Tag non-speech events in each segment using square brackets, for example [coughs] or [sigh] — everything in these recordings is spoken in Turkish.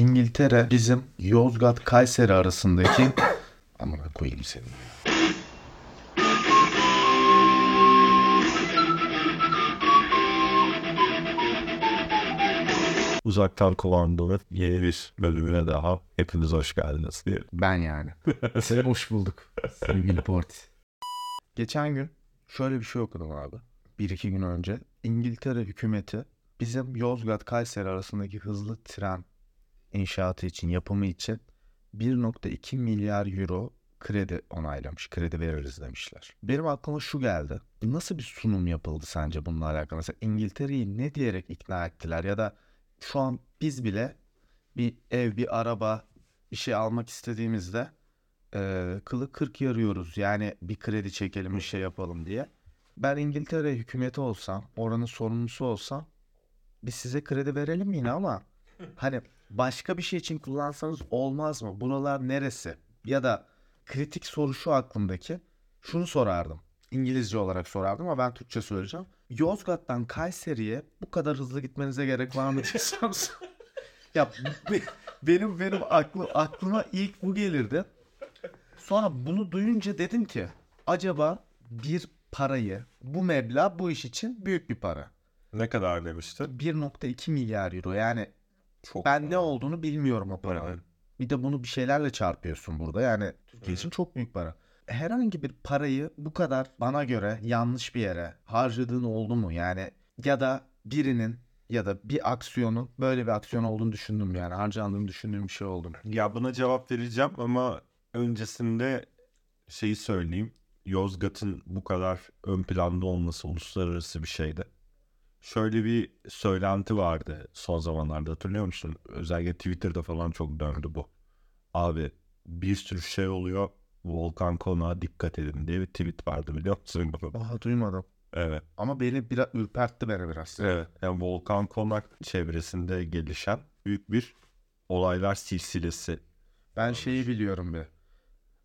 İngiltere bizim Yozgat Kayseri arasındaki [coughs] amına koyayım seni. Uzaktan kumandanın yeni bir bölümüne daha hepiniz hoş geldiniz diyelim. Ben yani. [laughs] Hoş bulduk sevgili Porti. Geçen gün şöyle bir şey okudum abi. Bir iki gün önce İngiltere hükümeti bizim Yozgat Kayseri arasındaki hızlı tren inşaatı için yapımı için 1.2 milyar euro kredi onaylamış. Kredi veririz demişler. Benim aklıma şu geldi. Nasıl bir sunum yapıldı sence bununla alakalı? Mesela İngiltere'yi ne diyerek ikna ettiler ya da şu an biz bile bir ev, bir araba, bir şey almak istediğimizde eee, kılı kırk yarıyoruz. Yani bir kredi çekelim, bir şey yapalım diye. Ben İngiltere hükümeti olsam, oranın sorumlusu olsam biz size kredi verelim yine ama hani başka bir şey için kullansanız olmaz mı? Buralar neresi? Ya da kritik soru şu aklımdaki. Şunu sorardım. İngilizce olarak sorardım ama ben Türkçe söyleyeceğim. Yozgat'tan Kayseri'ye bu kadar hızlı gitmenize gerek var mı [laughs] diyeceğim. ya be- benim benim aklım aklıma ilk bu gelirdi. Sonra bunu duyunca dedim ki acaba bir parayı bu meblağ bu iş için büyük bir para. Ne kadar demiştin? 1.2 milyar euro yani Çok. ben ne olduğunu bilmiyorum o paranın. Evet. Bir de bunu bir şeylerle çarpıyorsun burada. Yani Türkiye için çok büyük para. Herhangi bir parayı bu kadar bana göre yanlış bir yere harcadığın oldu mu? Yani ya da birinin ya da bir aksiyonun böyle bir aksiyon olduğunu düşündüm yani harcandığını düşündüğüm bir şey oldu? Ya buna cevap vereceğim ama öncesinde şeyi söyleyeyim. Yozgat'ın bu kadar ön planda olması uluslararası bir şeydi. Şöyle bir söylenti vardı son zamanlarda hatırlıyor musun? Özellikle Twitter'da falan çok döndü bu. Abi bir sürü şey oluyor. Volkan konağa dikkat edin diye bir tweet vardı biliyor musun? Aa duymadım. Evet. Ama beni biraz ürpertti beni biraz. Evet. Yani Volkan Konak çevresinde gelişen büyük bir olaylar silsilesi. Ben şeyi biliyorum bir.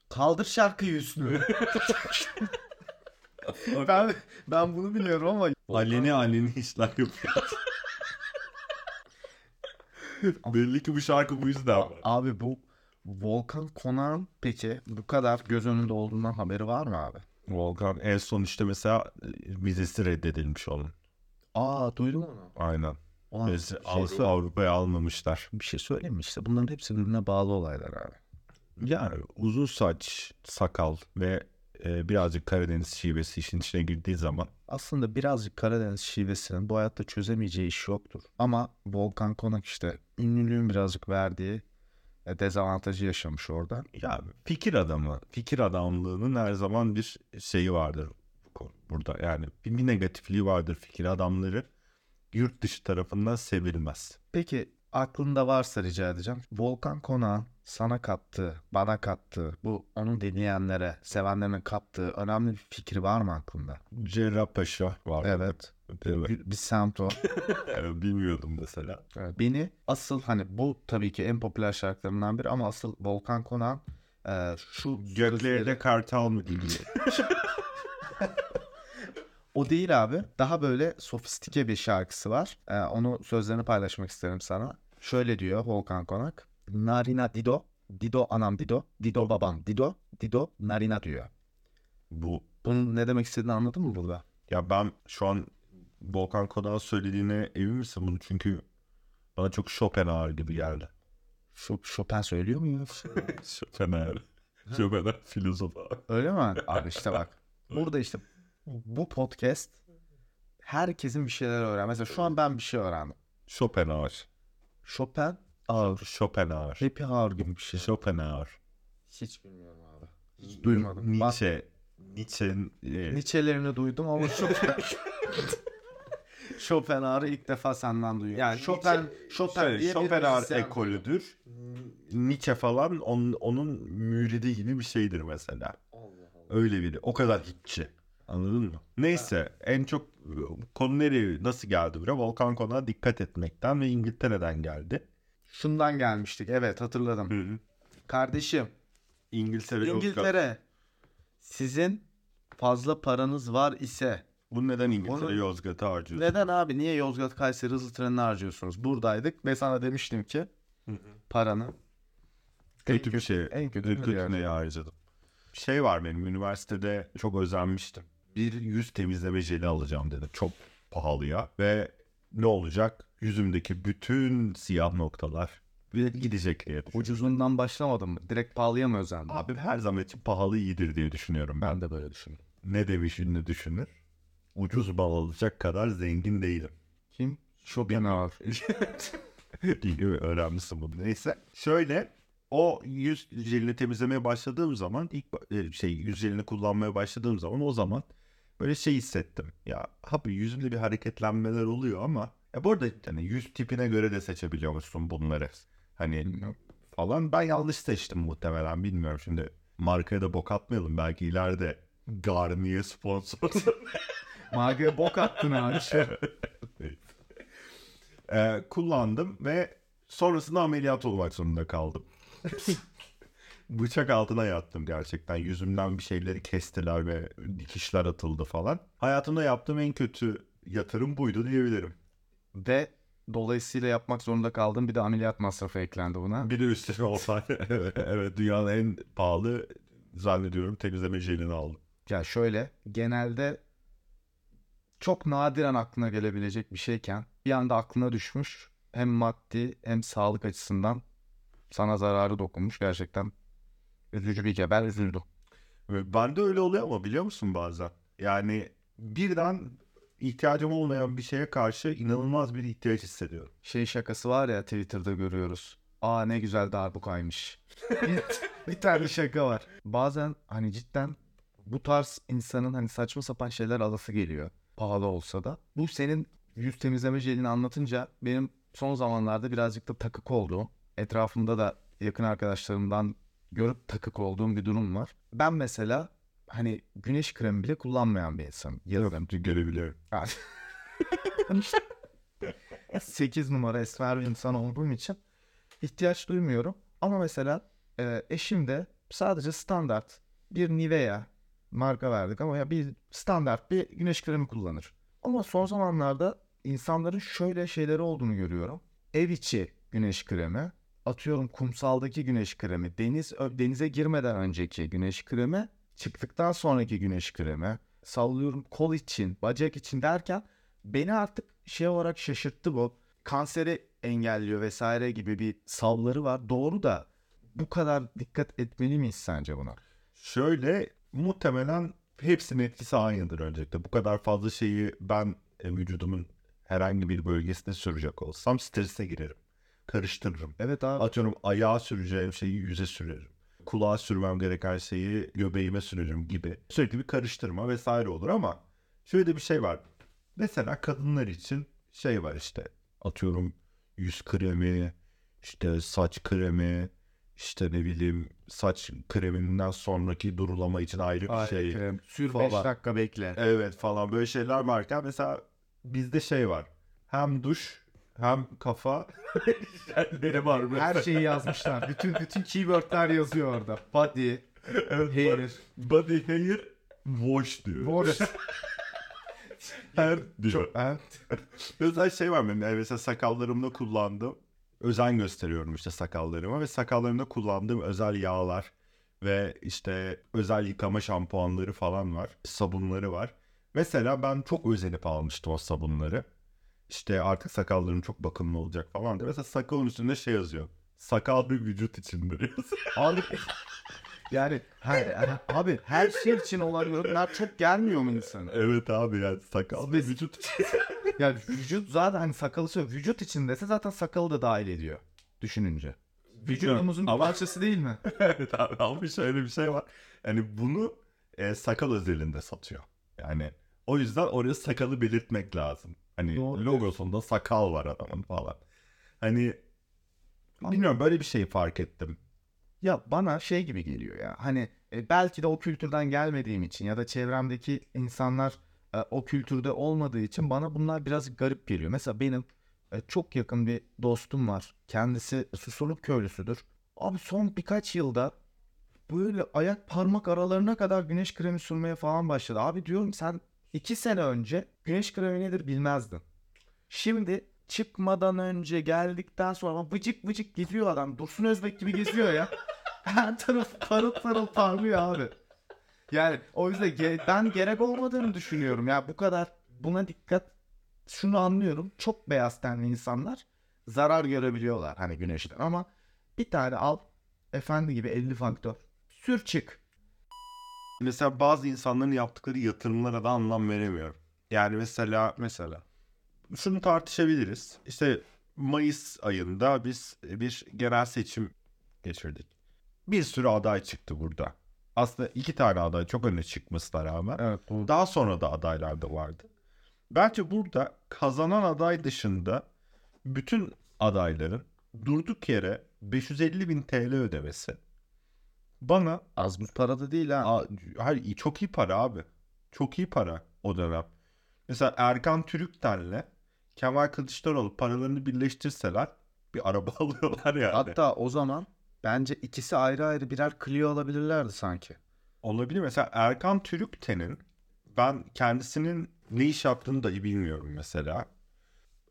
Kaldır şarkıyı üstünü. [laughs] ben ben bunu biliyorum ama Aleni aleni işler yapıyor. [laughs] Belli ki bu şarkı bu yüzden var. Abi bu Volkan Konak'ın peki bu kadar göz önünde olduğundan haberi var mı abi? Volkan en son işte mesela e, vizesi reddedilmiş onun. Aa duydum onu. Aynen. Ulan, Vizesi şey Av- söyle- Avrupa'ya almamışlar. bir şey söyleyeyim mi işte bunların hepsi birbirine bağlı olaylar abi. Yani uzun saç, sakal ve e, birazcık Karadeniz şivesi işin içine girdiği zaman Aslında birazcık Karadeniz şivesinin bu hayatta çözemeyeceği iş yoktur. Ama Volkan Konak işte ünlülüğün birazcık verdiği e, dezavantajı yaşamış orada. Ya fikir adamı, fikir adamlığının her zaman bir şeyi vardır burada. Yani bir negatifliği vardır fikir adamları. Yurt dışı tarafından sevilmez. Peki aklında varsa rica edeceğim. Volkan Konak'ın sana kattığı, bana kattığı, bu onu dinleyenlere, sevenlerine kattığı önemli bir fikri var mı aklında? Cerrahpaşa var. Evet. Evet. Bir, bir semt o. [laughs] Bilmiyordum mesela. Evet. Beni asıl hani bu tabii ki en popüler şarkılarından biri ama asıl Volkan Konak'ın e, şu Göklerde kartal mı gibi. [laughs] O değil abi. Daha böyle sofistike bir şarkısı var. Ee, onu sözlerini paylaşmak isterim sana. Şöyle diyor Volkan Konak. Narina Dido. Dido anam Dido. Dido babam Dido. Dido Narina diyor. Bu Bunun ne demek istediğini anladın mı burada? ya ben şu an Volkan Konak'ın söylediğine emin misin bunu? Çünkü bana çok Schopenhauer gibi geldi. Chopin söylüyor mu ya? [laughs] Schopenhauer. Schopenhauer filozof abi. Öyle mi? Abi işte bak. Burada işte bu podcast herkesin bir şeyler öğren. Mesela şu an ben bir şey öğrendim. Schopenhauer. Chopin ağır. Schopenhauer. Happy ağır gibi bir şey. Schopenhauer. Hiç bilmiyorum abi. Hiç duymadım. Nietzsche. Nietzsche'nin e, Nietzsche'lerini duydum ama Chopin... [laughs] Schopenhauer'ı ilk defa senden duyuyorum. Yani Chopin, Chopin şöyle, diye Schopenhauer ekolüdür. Nietzsche falan onun, onun müridi gibi bir şeydir mesela. Öyle biri. O kadar hiççi. Anladın mı? Neyse en çok e, konu nereye nasıl geldi buraya? Volkan Konak'a dikkat etmekten ve İngiltere'den geldi. Şundan gelmiştik. Evet hatırladım. Kardeşim İngiltere. İngiltere sizin fazla paranız var ise Bu neden İngiltere Onu- Yozgat'a harcıyorsun? neden abi niye Yozgat Kayseri hızlı trenini harcıyorsunuz? Buradaydık ve sana demiştim ki paranı Kötü bir şey. en kötü En kötü neye harcadım. Şey var benim üniversitede çok özenmiştim. Bir yüz temizleme jeli alacağım dedim. Çok pahalıya. Ve ne olacak? Yüzümdeki bütün siyah noktalar bir gidecek diye düşünüyorum. Ucuzundan başlamadım mı? Direkt pahalıya mı özendin? Abi her zaman için pahalı iyidir diye düşünüyorum ben. ben de böyle düşünüyorum. Ne demiş ünlü düşünür? Ucuz bal alacak kadar zengin değilim. Kim? Schopenhauer. [laughs] Değil mi? Öğrenmişsin bunu. Neyse. Şöyle o yüz jelini temizlemeye başladığım zaman ilk ba- e, şey yüz jelini kullanmaya başladığım zaman o zaman böyle şey hissettim. Ya abi yüzümde bir hareketlenmeler oluyor ama ya bu arada hani yüz tipine göre de seçebiliyormuşsun bunları. Hani falan ben yanlış seçtim muhtemelen bilmiyorum şimdi markaya da bok atmayalım belki ileride Garnier sponsor. [laughs] Margaya bok attın abi. [laughs] Ee, kullandım ve sonrasında ameliyat olmak zorunda kaldım. [laughs] Bıçak altına yattım gerçekten. Yüzümden bir şeyleri kestiler ve dikişler atıldı falan. Hayatımda yaptığım en kötü yatırım buydu diyebilirim. Ve dolayısıyla yapmak zorunda kaldım. Bir de ameliyat masrafı eklendi buna. Bir de üstüne olsaydı [laughs] evet, evet dünyanın en pahalı zannediyorum temizleme jelini aldım. Ya şöyle genelde çok nadiren aklına gelebilecek bir şeyken bir anda aklına düşmüş. Hem maddi hem sağlık açısından sana zararı dokunmuş. Gerçekten üzücü bir haber üzüldüm. Ve Bende öyle oluyor ama biliyor musun bazen? Yani birden ihtiyacım olmayan bir şeye karşı inanılmaz bir ihtiyaç hissediyorum. Şey şakası var ya Twitter'da görüyoruz. Aa ne güzel darbukaymış. bir, [laughs] bir tane şaka var. Bazen hani cidden bu tarz insanın hani saçma sapan şeyler alası geliyor. Pahalı olsa da. Bu senin yüz temizleme jelini anlatınca benim son zamanlarda birazcık da takık olduğum, etrafımda da yakın arkadaşlarımdan görüp takık olduğum bir durum var. Ben mesela hani güneş kremi bile kullanmayan bir insanım. Yazın. Görebiliyorum. 8 [laughs] numara esmer bir insan olduğum için ihtiyaç duymuyorum. Ama mesela e, eşim de sadece standart bir Nivea marka verdik ama ya bir standart bir güneş kremi kullanır. Ama son zamanlarda insanların şöyle şeyleri olduğunu görüyorum. Ev içi güneş kremi, atıyorum kumsaldaki güneş kremi, deniz denize girmeden önceki güneş kremi, çıktıktan sonraki güneş kremi, sallıyorum kol için, bacak için derken beni artık şey olarak şaşırttı bu. Kanseri engelliyor vesaire gibi bir savları var. Doğru da bu kadar dikkat etmeli miyiz sence buna? Şöyle muhtemelen hepsinin etkisi aynıdır öncelikle. Bu kadar fazla şeyi ben e, vücudumun herhangi bir bölgesine sürecek olsam strese girerim. Karıştırırım. Evet abi. Atıyorum ayağa süreceğim şeyi yüze sürerim. Kulağa sürmem gereken şeyi göbeğime sürerim gibi. Sürekli bir karıştırma vesaire olur ama şöyle de bir şey var. Mesela kadınlar için şey var işte atıyorum yüz kremi, işte saç kremi, işte ne bileyim saç kreminden sonraki durulama için ayrı bir şey. krem. Sür falan. 5 dakika bekle. Evet falan böyle şeyler varken mesela bizde şey var. Hem duş hem kafa [laughs] yerleri var. mesela. Her şeyi yazmışlar. Bütün bütün keywordler yazıyor orada. Body, Evet, hair, Body hair wash diyor. wash. [laughs] Her diyor. Çok, evet. [laughs] Mesela şey var benim yani mesela sakallarımda kullandığım özen gösteriyorum işte sakallarıma ve sakallarımda kullandığım özel yağlar ve işte özel yıkama şampuanları falan var. Sabunları var. Mesela ben çok özenip almıştım o sabunları. İşte artık sakallarım çok bakımlı olacak falan diye. Mesela sakalın üstünde şey yazıyor. Sakal bir vücut içindir. [laughs] Abi yani her, abi her şey için olan yorumlar çok gelmiyor mu insana? evet abi yani sakal bir vücut [laughs] Yani vücut zaten hani sakalı söylüyor. Vücut içindeyse zaten sakalı da dahil ediyor. Düşününce. Vücudumuzun bir Ama- parçası değil mi? [laughs] evet abi ama şöyle bir şey var. Yani bunu e, sakal özelinde satıyor. Yani o yüzden oraya sakalı belirtmek lazım. Hani Doğru. logosunda sakal var adamın falan. Hani bilmiyorum böyle bir şey fark ettim. Ya bana şey gibi geliyor ya. Hani e, belki de o kültürden gelmediğim için ya da çevremdeki insanlar e, o kültürde olmadığı için bana bunlar biraz garip geliyor. Mesela benim e, çok yakın bir dostum var. Kendisi Susurluk köylüsüdür. Abi son birkaç yılda böyle ayak parmak aralarına kadar güneş kremi sürmeye falan başladı. Abi diyorum sen iki sene önce güneş kremi nedir bilmezdin. Şimdi çıkmadan önce geldikten sonra vıcık vıcık geziyor adam. Dursun Özbek gibi geziyor ya. [laughs] Her taraf parıl parıl parlıyor abi. Yani o yüzden ge- ben gerek olmadığını düşünüyorum. Ya bu kadar buna dikkat şunu anlıyorum. Çok beyaz tenli insanlar zarar görebiliyorlar hani güneşten ama bir tane al efendi gibi 50 faktör sür çık. Mesela bazı insanların yaptıkları yatırımlara da anlam veremiyorum. Yani mesela Mesela. şunu tartışabiliriz. İşte Mayıs ayında biz bir genel seçim geçirdik. Bir sürü aday çıktı burada. Aslında iki tane aday çok öne çıkmasına rağmen Evet bu daha sonra da adaylar da vardı. Bence burada kazanan aday dışında bütün adayların durduk yere 550 bin TL ödemesi bana az bu parada değil ha. Aa, hayır, çok iyi para abi. Çok iyi para o dönem. Mesela Erkan Türükten'le Kemal Kılıçdaroğlu paralarını birleştirseler bir araba [laughs] alıyorlar yani. Hatta o zaman bence ikisi ayrı ayrı birer Clio alabilirlerdi sanki. Olabilir. Mesela Erkan Türükten'in ben kendisinin ne iş yaptığını dahi bilmiyorum mesela.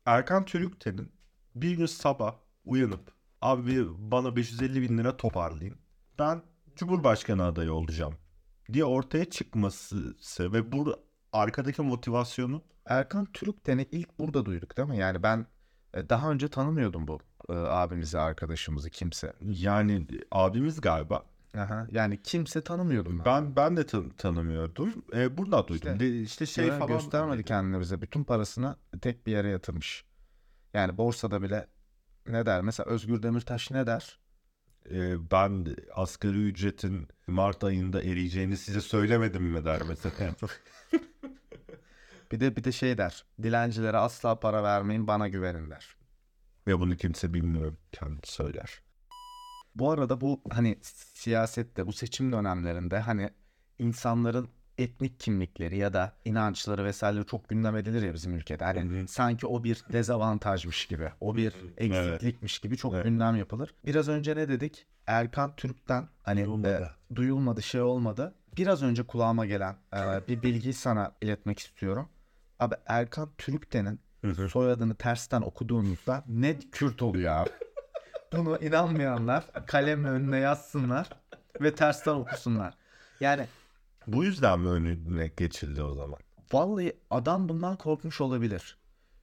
Erkan Türükten'in bir gün sabah uyanıp abi bana 550 bin lira toparlayın. Ben Cumhurbaşkanı adayı olacağım diye ortaya çıkması ve bu arkadaki motivasyonu Erkan Türükten'i ilk burada duyduk değil mi? Yani ben e, daha önce tanımıyordum bu e, abimizi, arkadaşımızı, kimse. yani abimiz galiba. Aha. Yani kimse tanımıyordum ben. Ben ben de tan- tanımıyordum. E, burada duydum. İşte- De- işte şey Şey falan göstermedi kendini bize. Bütün parasını tek bir yere yatırmış. Yani borsada bile ne der? Mesela Özgür Demirtaş ne der? E, ben asgari ücretin Mart ayında eriyeceğini size söylemedim mi der mesela. [laughs] Bir de bir de şey der. Dilencilere asla para vermeyin, bana güvenin der. Ve bunu kimse bilmiyor. Kendi söyler. Bu arada bu hani siyasette bu seçim dönemlerinde hani insanların etnik kimlikleri ya da inançları vesaire çok gündem edilir ya bizim ülkede. Hani sanki o bir dezavantajmış gibi, o bir eksiklikmiş gibi çok Evet. gündem yapılır. Biraz önce ne dedik? Erkan Türk'ten hani Duyulmadı. e, duyulmadı, şey olmadı. Biraz önce kulağıma gelen e, bir bilgiyi sana iletmek istiyorum. Abi Erkan Türkten'in soyadını tersten okuduğunuzda net Kürt oluyor abi. Bunu inanmayanlar kalemle önüne yazsınlar ve tersten okusunlar. Yani Bu yüzden mi önüne geçildi o zaman? vallahi adam bundan korkmuş olabilir.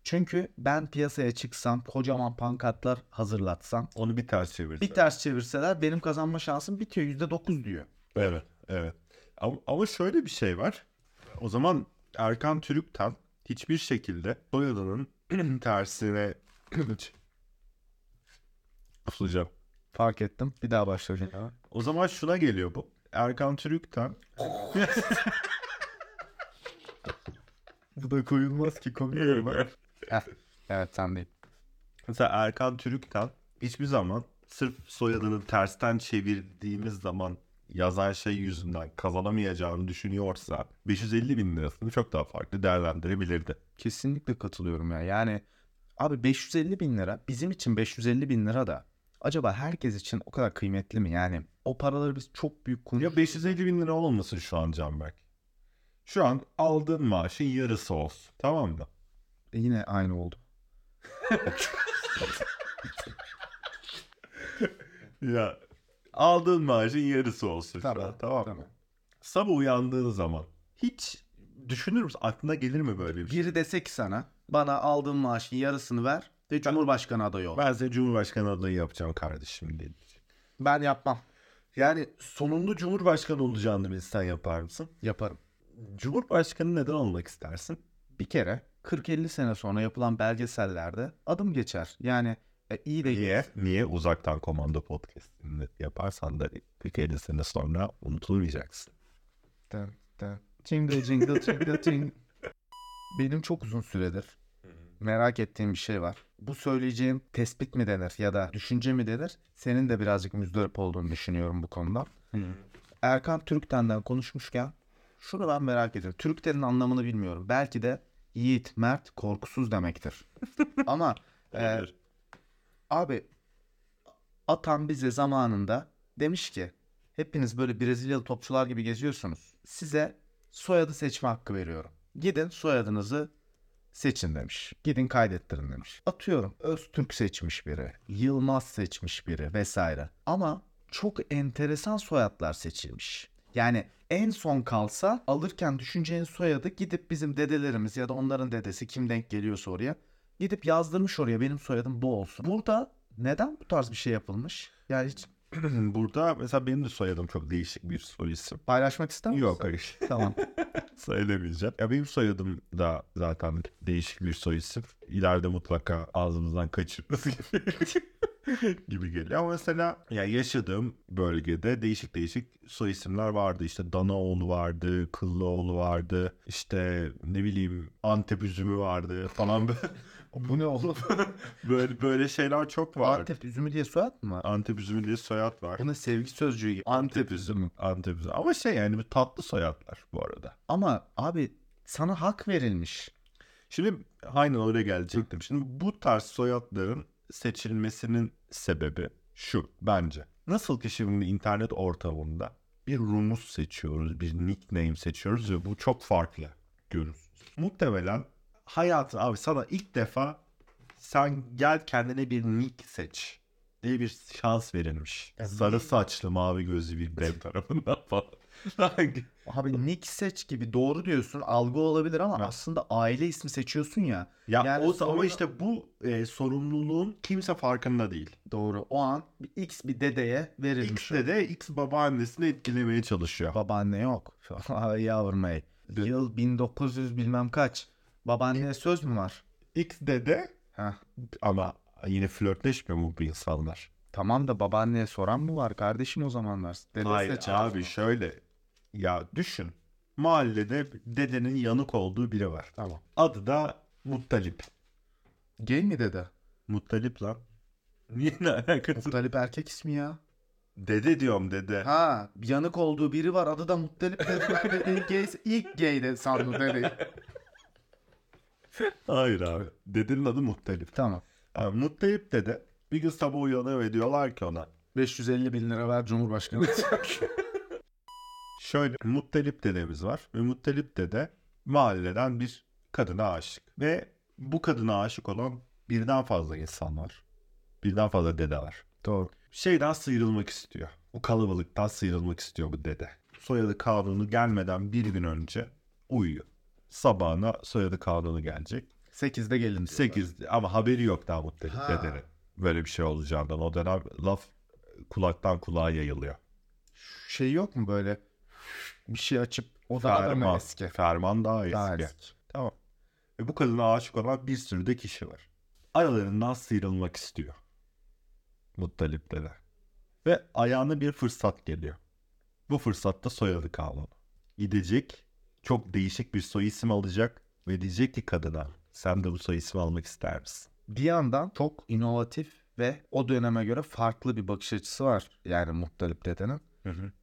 Çünkü ben piyasaya çıksam, kocaman pankartlar hazırlatsam, Onu bir ters çevirdi. bir ters çevirseler benim kazanma şansım bitiyor. %9 diyor. Evet, evet. Ama, ama şöyle bir şey var. O zaman Erkan Türük'ten hiçbir şekilde soyadının [clears throat] tersine [clears throat] Aflayacağım. Fark ettim. Bir daha başlayacağım. O zaman şuna geliyor bu. Erkan Türük'ten Bu da koyulmaz ki komik. [laughs] Heh, evet sen değil. mesela Erkan Türük'ten hiçbir zaman sırf soyadını tersten çevirdiğimiz zaman yazan şey yüzünden kazanamayacağını düşünüyorsa 550 bin lirasını çok daha farklı değerlendirebilirdi. Kesinlikle katılıyorum ya. Yani abi 550 bin lira bizim için 550 bin lira da acaba herkes için o kadar kıymetli mi? Yani o paraları biz çok büyük konu... Ya 550 bin lira olmasın şu an Canberk. Şu an aldığın maaşın yarısı olsun. Tamam mı? E, yine aynı oldu. [laughs] Ya aldığın maaşın yarısı olsun şu an. Tamam, mı? Sabah uyandığın zaman hiç düşünür müsün? Aklına gelir mi böyle bir şey? Biri dese ki sana bana aldığın maaşın yarısını ver ve Cumhurbaşkanı adayı ol. Ben, Ben seni Cumhurbaşkanı adayı yapacağım kardeşim diye. yapmam. Yani sonunda Cumhurbaşkanı olacağını bilsen yapar mısın? Yaparım. Cumhurbaşkanı neden olmak istersin? Bir kere 40-50 sene sonra yapılan belgesellerde adım geçer. Yani e, iyi de Niye? Niye? Uzaktan komando podcastini yaparsan da 40-50 sene sonra unutulmayacaksın. Dın dın. Jingle jingle jingle jingle. Benim çok uzun süredir merak ettiğim bir şey var. Bu söyleyeceğim tespit mi denir ya da düşünce mi denir? Senin de birazcık müzdarip olduğunu düşünüyorum bu konuda. Erkan Türkten'den konuşmuşken şunu ben merak ediyorum. Türkten'in anlamını bilmiyorum. Belki de yiğit, mert, korkusuz demektir. [laughs] Ama e. Abi atan bize zamanında demiş ki hepiniz böyle Brezilyalı topçular gibi geziyorsunuz. Size soyadı seçme hakkı veriyorum. Gidin soyadınızı seçin demiş. Gidin kaydettirin demiş. Atıyorum Öztürk seçmiş biri. Yılmaz seçmiş biri vesaire. Ama çok enteresan soyadlar seçilmiş. Yani en son kalsa alırken düşüneceğin soyadı gidip bizim dedelerimiz ya da onların dedesi kim denk geliyorsa oraya gidip yazdırmış oraya benim soyadım bu olsun. Burada neden bu tarz bir şey yapılmış? Yani hiç [clears throat] Burada mesela benim de soyadım çok değişik bir soy isim. paylaşmak ister misin? Yok hayır. Tamam. [laughs] Söylemeyeceğim. Ya benim soyadım da zaten değişik bir soy isim. İleride mutlaka ağzımızdan kaçırırız gibi, [laughs] gibi geliyor. Ama mesela ya yaşadığım bölgede değişik değişik soy isimler vardı. İşte Danaoğlu vardı, Kıllıoğlu vardı. İşte ne bileyim Antep üzümü vardı falan [laughs] böyle. bu ne oğlum? [laughs] böyle, böyle şeyler çok var. Antep, Antep üzümü diye soyad mı var? üzümü diye soyad var. Bu ne sevgi sözcüğü gibi. Antep üzümü. Antep üzümü. Ama şey yani bir tatlı soyadlar bu arada. Ama abi sana hak verilmiş. Şimdi aynen oraya gelecektim. Şimdi bu tarz soyadların seçilmesinin sebebi şu bence. Nasıl ki şimdi internet ortamında bir rumuz seçiyoruz, bir nickname seçiyoruz ve bu çok farklı görürsünüz. Muhtemelen hayatın abi sana ilk defa sen gel kendine bir nick seç diye bir şans verilmiş. Sarı saçlı mavi gözlü bir dev tarafından falan. Abi Nick seç gibi doğru diyorsun algı olabilir ama aslında aile ismi seçiyorsun ya. Ya Yani o sonra- ama işte bu e, sorumluluğun kimse farkında değil. Doğru. O an bir X bir dedeye verilmiş. X'de de X babaannesini etkilemeye çalışıyor. Babaanne yok. [laughs] Yavrum ey. Yıl 1900 bilmem kaç. Babaanneye söz mü var? X'de de Heh. ama yine flörtleşmiyor mu bu insanlar? Tamam da babaanneye soran mı var kardeşim o zamanlar? Dedesi de Hayır abi şöyle ya düşün. Mahallede dedenin yanık olduğu biri var. Tamam. Adı da Muttalip. Gay mi dede? Muttalip lan. Niye ne alakası? Muttalip erkek ismi ya. Dede diyorum dede. Ha, yanık olduğu biri var. Adı da Muttalip. ilk gay, ilk gay de sandı dedi. Hayır abi. Dedenin adı Muttalip. Tamam. Abi, Muttalip dede bir gün sabah uyanıyor ve diyorlar ki ona 550 bin lira ver Cumhurbaşkanı. [laughs] Şöyle Muttalip dedemiz var ve Muttalip dede mahalleden bir kadına aşık. Ve bu kadına aşık olan birden fazla insan var. Birden fazla dede var. Doğru. Şeyden sıyrılmak istiyor. Bu kalabalıktan sıyrılmak istiyor bu dede. Soyadı kanunu gelmeden bir gün önce uyuyor. Sabahına soyadı kanunu gelecek. 8'de gelin. 8 ama haberi yok daha Muttalip Ha. dedenin. Böyle bir şey olacağından. O dönem laf kulaktan kulağa yayılıyor. Şey yok mu böyle bir şey açıp o da Ferman. eski? Ferman daha eski. Daha eski. Tamam. Ve bu kadına aşık olan bir sürü de kişi var. Aralarından sıyrılmak istiyor. Muttalip dede. Ve ayağına bir fırsat geliyor. Bu fırsatta soyadı kanunu. Gidecek, çok değişik bir soy isim alacak ve diyecek ki kadına sen de bu soy ismi almak ister misin? Bir yandan çok inovatif ve o döneme göre farklı bir bakış açısı var. Yani Muttalip dedenin.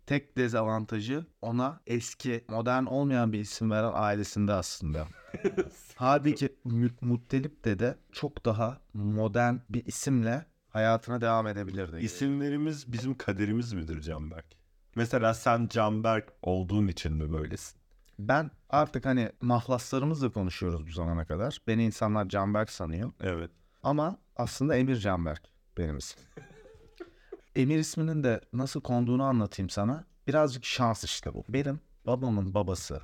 Tek dezavantajı ona eski, modern olmayan bir isim veren ailesinde aslında. [laughs] Halbuki Mut- Muttalip dede çok daha modern bir isimle hayatına devam edebilirdi. İsimlerimiz bizim kaderimiz midir Canberk? Mesela sen Canberk olduğun için mi böylesin? Ben artık hani mahlaslarımızla konuşuyoruz bu zamana kadar. Beni insanlar Canberk sanıyor. Evet. Ama aslında Emir Canberk benim ismim. [laughs] Emir isminin de nasıl konduğunu anlatayım sana. Birazcık şans işte bu. Benim babamın babası,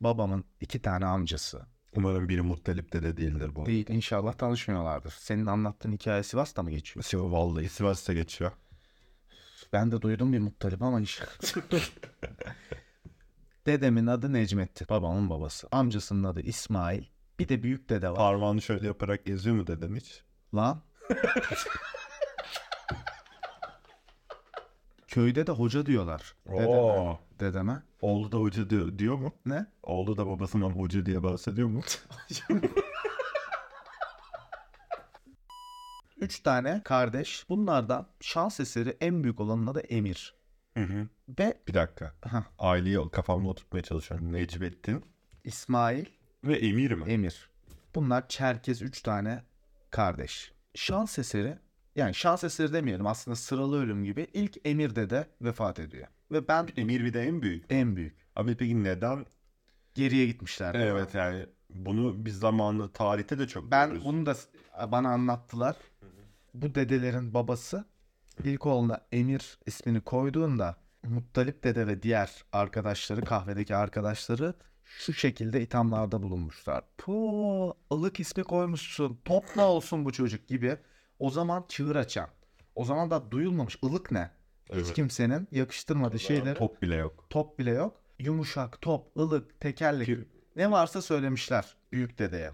babamın iki tane amcası. Umarım biri Muttalip dede değildir bu. Değil inşallah tanışmıyorlardır. Senin anlattığın hikaye Sivas'ta mı geçiyor? Sivas vallahi Sivas'ta geçiyor. Ben de duydum bir muttalip ama hiç. [laughs] Dedemin adı Necmettin. Babamın babası. Amcasının adı İsmail. Bir de büyük dede var. Parmağını şöyle yaparak geziyor mu dedem hiç? Lan. [laughs] Köyde de hoca diyorlar. Dedeme. Oo. Dedeme. Oğlu da hoca diyor, diyor mu? Ne? Oğlu da babasından hoca diye bahsediyor mu? [laughs] Üç tane kardeş. Bunlardan şans eseri en büyük olanın adı Emir. Hı hı. Ve Bir dakika. Hah. Aileyi kafamda oturtmaya çalışıyorum. Necmettin İsmail, ve Emir mi? Emir. Bunlar Çerkez üç tane kardeş. Şans eseri yani şans eseri demeyelim aslında sıralı ölüm gibi ilk Emir dede vefat ediyor. Ve ben Emir bir de en büyük. en büyük. Abi peki neden? Geriye gitmişler. Evet yani Bunu biz zamanında tarihte de çok Ben görürüz. bunu da s- bana anlattılar. Bu dedelerin babası ilk oğluna Emir ismini koyduğunda Muttalip dede ve diğer arkadaşları kahvedeki arkadaşları şu şekilde ithamlarda bulunmuşlar. Po ılık ismi koymuşsun. Topla olsun bu çocuk gibi. O zaman çığır açan. O zaman da duyulmamış. ılık ne? Hiç Evet. kimsenin yakıştırmadığı şeyleri. Top. Top bile yok. bile yok. Yumuşak, top, ılık, tekerlek. Ne varsa söylemişler büyük dedeye.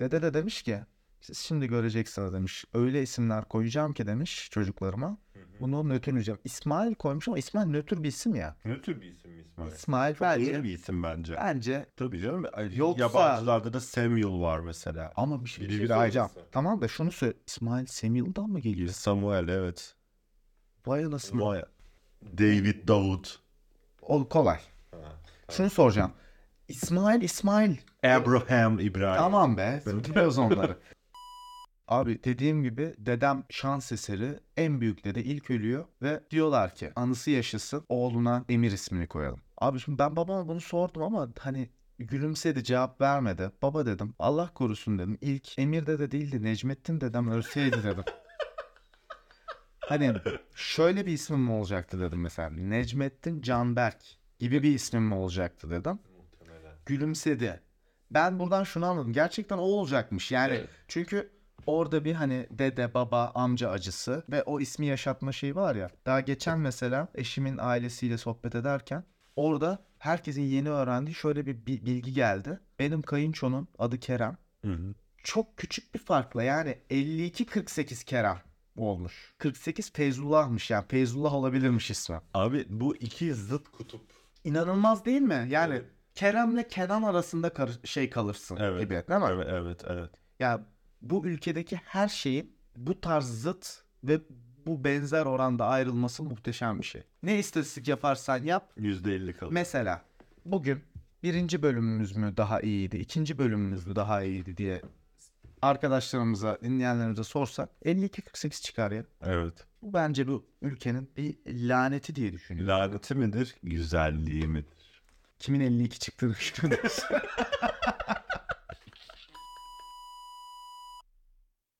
Dede de demiş ki siz şimdi göreceksiniz demiş. Öyle isimler koyacağım ki demiş çocuklarıma. Bunu nötrleyeceğim. İsmail koymuş ama İsmail nötr bir isim ya. Ne tür bir isim İsmail? İsmail Çok bence, yeni bir isim bence. bence Tabii canım. Yoksa- Yabancılarda da Samuel var mesela. ama bir şey, bir Biri şey bir. Tamam da şunu söyle. İsmail Samuel'dan mı geliyor? Samuel evet. Vay anasını. Vay. David Davut. O kolay. Şunu soracağım. İsmail İsmail. Abraham İbrahim. Tamam be. Biliyoruz onları. [laughs] Abi dediğim gibi dedem şans eseri en büyük dede ilk ölüyor ve diyorlar ki anısı yaşasın oğluna Emir ismini koyalım. Abi şimdi ben babama bunu sordum ama hani gülümsedi cevap vermedi. Baba dedim Allah korusun dedim. İlk Emir dede değildi Necmettin dedem ölseydi dedim. [laughs] hani şöyle bir ismim mi olacaktı dedim mesela. Necmettin Canberk gibi bir ismim mi olacaktı dedim. Gülümsedi. Ben buradan şunu anladım. Gerçekten o olacakmış. Yani Evet. çünkü orada bir hani dede, baba, amca acısı ve o ismi yaşatma şeyi var ya. Daha geçen mesela eşimin ailesiyle sohbet ederken orada herkesin yeni öğrendiği şöyle bir bi- bilgi geldi. Benim kayınçonun adı Kerem. Hı hı. Çok küçük bir farkla yani 52-48 Kerem olmuş. 48 Feyzullah'mış yani Feyzullah olabilirmiş ismi. Abi bu iki zıt kutup. İnanılmaz değil mi? Yani Evet. Kerem'le Kenan arasında kar- şey kalırsın Evet. gibi değil mi? Evet evet evet. Ya bu ülkedeki her şeyin bu tarz zıt ve bu benzer oranda ayrılması muhteşem bir şey. Ne istatistik yaparsan yap. Yüzde elli kalır. Mesela bugün birinci bölümümüz mü daha iyiydi, ikinci bölümümüz mü daha iyiydi diye arkadaşlarımıza, dinleyenlerimize sorsak 52-48 çıkar ya. Evet. Bu bence bu ülkenin bir laneti diye düşünüyorum. Laneti midir? Güzelliği midir? Kimin 52 çıktığını [laughs] düşünüyoruz.